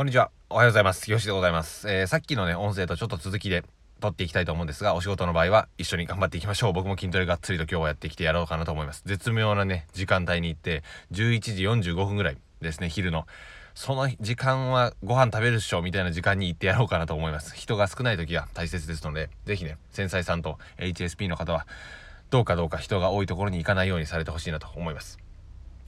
こんにちは。おはようございます。よしでございます。えー、さっきのね、音声とちょっと続きで撮っていきたいと思うんですが、お仕事の場合は一緒に頑張っていきましょう。僕も筋トレがっつりと今日はやってきてやろうかなと思います。絶妙なね、時間帯に行って、11時45分ぐらいですね、昼の。その時間はご飯食べるっしょみたいな時間に行ってやろうかなと思います。人が少ない時が大切ですので、ぜひね、繊細さんと HSP の方は、どうかどうか人が多いところに行かないようにされてほしいなと思います。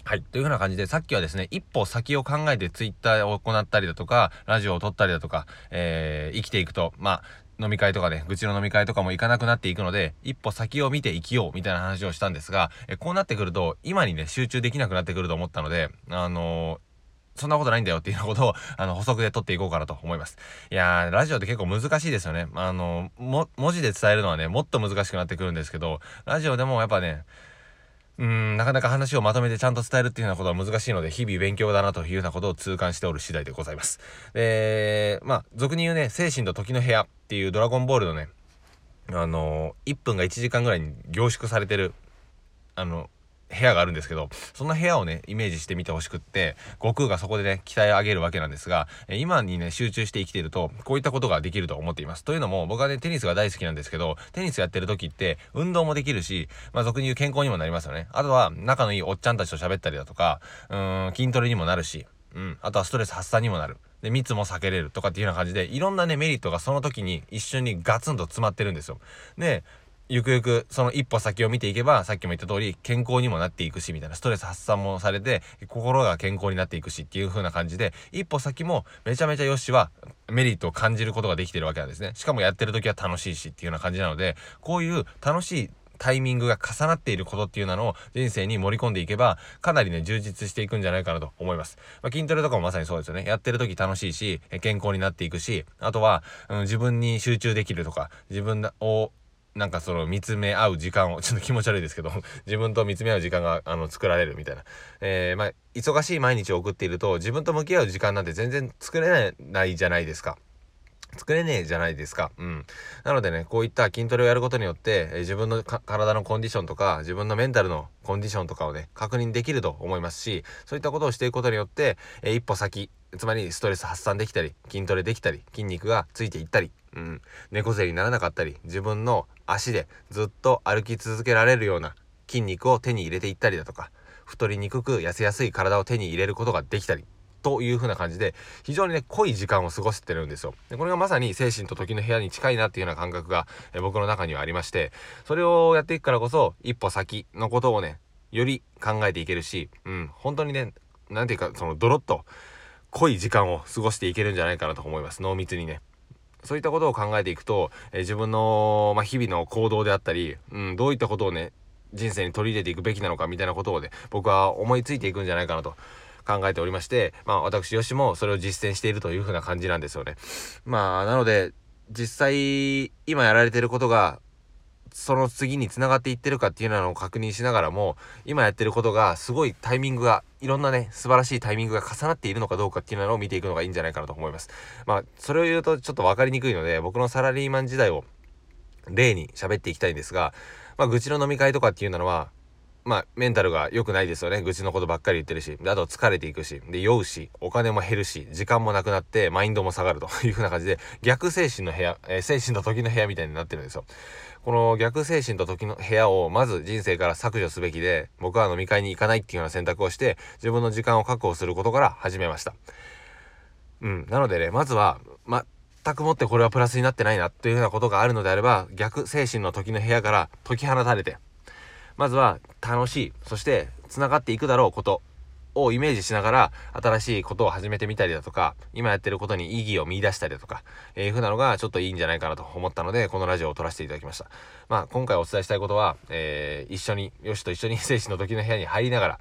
はい。というふうな感じで、さっきはですね、一歩先を考えてツイッターを行ったりだとか、ラジオを撮ったりだとか、えー、生きていくと、まあ、飲み会とかね、愚痴の飲み会とかも行かなくなっていくので、一歩先を見て生きようみたいな話をしたんですが、えこうなってくると、今にね、集中できなくなってくると思ったので、あのーそんなことないんだよっていうようなことを、あの、補足で取っていこうかなと思います。いやー、ラジオって結構難しいですよね。あの、も、文字で伝えるのはね、もっと難しくなってくるんですけど、ラジオでもやっぱね、うん、なかなか話をまとめてちゃんと伝えるっていうようなことは難しいので、日々勉強だなというようなことを痛感しておる次第でございます。で、まあ、俗に言うね、精神と時の部屋っていうドラゴンボールのね、あのー、1分が1時間ぐらいに凝縮されてる、あの、部屋があるんですけど、その部屋をね、イメージしてみてほしくって、悟空がそこでね、鍛え上げるわけなんですが、え今にね、集中して生きていると、こういったことができると思っています。というのも、僕はね、テニスが大好きなんですけど、テニスやってる時って、運動もできるし、まあ、俗に言う健康にもなりますよね。あとは、仲のいいおっちゃんたちと喋ったりだとか、うん、筋トレにもなるし、うん。あとはストレス発散にもなる。で、密も避けれるとかっていうような感じで、いろんなね、メリットがその時に一緒にガツンと詰まってるんですよ。で、ゆくゆくその一歩先を見ていけば、さっきも言った通り、健康にもなっていくし、みたいな、ストレス発散もされて、心が健康になっていくしっていう風な感じで、一歩先もめちゃめちゃよしはメリットを感じることができてるわけなんですね。しかもやってる時は楽しいしっていうような感じなので、こういう楽しいタイミングが重なっていることっていうのを人生に盛り込んでいけば、かなりね、充実していくんじゃないかなと思います。まあ、筋トレとかもまさにそうですよね。やってる時楽しいし、健康になっていくし、あとは、うん、自分に集中できるとか、自分をなんかその見つめ合う時間を、ちょっと気持ち悪いですけど、自分と見つめ合う時間が、あの、作られるみたいな。えー、まあ、忙しい毎日を送っていると、自分と向き合う時間なんて全然作れないじゃないですか。作れねえじゃないですか。うん。なのでね、こういった筋トレをやることによって、えー、自分の体のコンディションとか、自分のメンタルのコンディションとかをね、確認できると思いますし、そういったことをしていくことによって、えー、一歩先、つまりストレス発散できたり、筋トレできたり、筋肉がついていったり、うん、猫背にならなかったり、自分の足でずっと歩き続けられるような筋肉を手に入れていったりだとか、太りにくく痩せやすい体を手に入れることができたり、という風な感じで、非常にね、濃い時間を過ごしてるんですよ。で、これがまさに精神と時の部屋に近いなっていうような感覚が、え僕の中にはありまして、それをやっていくからこそ、一歩先のことをね、より考えていけるし、うん、本当にね、なんていうか、そのドロッと濃い時間を過ごしていけるんじゃないかなと思います。濃密にね。そういったことを考えていくと、えー、自分の、まあ、日々の行動であったり、うん、どういったことをね、人生に取り入れていくべきなのかみたいなことをね、僕は思いついていくんじゃないかなと考えておりまして、まあ私、よしもそれを実践しているという風な感じなんですよね。まあ、なので、実際、今やられてることが、その次に繋がっていってるかっていうのを確認しながらも、今やってることがすごいタイミングが、いろんなね、素晴らしいタイミングが重なっているのかどうかっていうのを見ていくのがいいんじゃないかなと思います。まあ、それを言うとちょっと分かりにくいので、僕のサラリーマン時代を例に喋っていきたいんですが、まあ、愚痴の飲み会とかっていうのは、まあ、メンタルが良くないですよね。愚痴のことばっかり言ってるし。で、あと疲れていくし。で、酔うし、お金も減るし、時間もなくなって、マインドも下がるという風な感じで、逆精神の部屋、えー、精神と時の部屋みたいになってるんですよ。この逆精神と時の部屋をまず人生から削除すべきで、僕は飲み会に行かないっていうような選択をして、自分の時間を確保することから始めました。うん。なのでね、まずは、ま全くもってこれはプラスになってないなというようなことがあるのであれば、逆精神の時の部屋から解き放たれて、まずは楽しい、そして繋がっていくだろうことをイメージしながら新しいことを始めてみたりだとか、今やってることに意義を見出したりだとか、えー、いうなのがちょっといいんじゃないかなと思ったので、このラジオを撮らせていただきました。まあ、今回お伝えしたいことは、えー、一緒に、よしと一緒に精神の時の部屋に入りながら、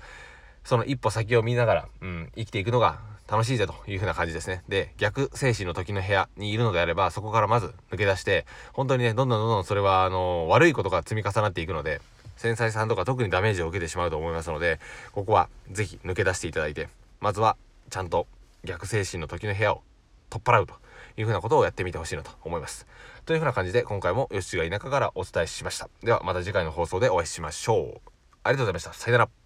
その一歩先を見ながら、うん、生きていくのが楽しいぜという風な感じですね。で、逆精神の時の部屋にいるのであれば、そこからまず抜け出して、本当にね、どんどんどんどんそれは、あの悪いことが積み重なっていくので、繊細さんとか特にダメージを受けてしまうと思いますので、ここは是非抜け出していただいて、まずはちゃんと逆精神の時の部屋を取っ払うというふうなことをやってみてほしいなと思います。というふうな感じで今回も吉が田舎からお伝えしました。ではまた次回の放送でお会いしましょう。ありがとうございました。さよなら。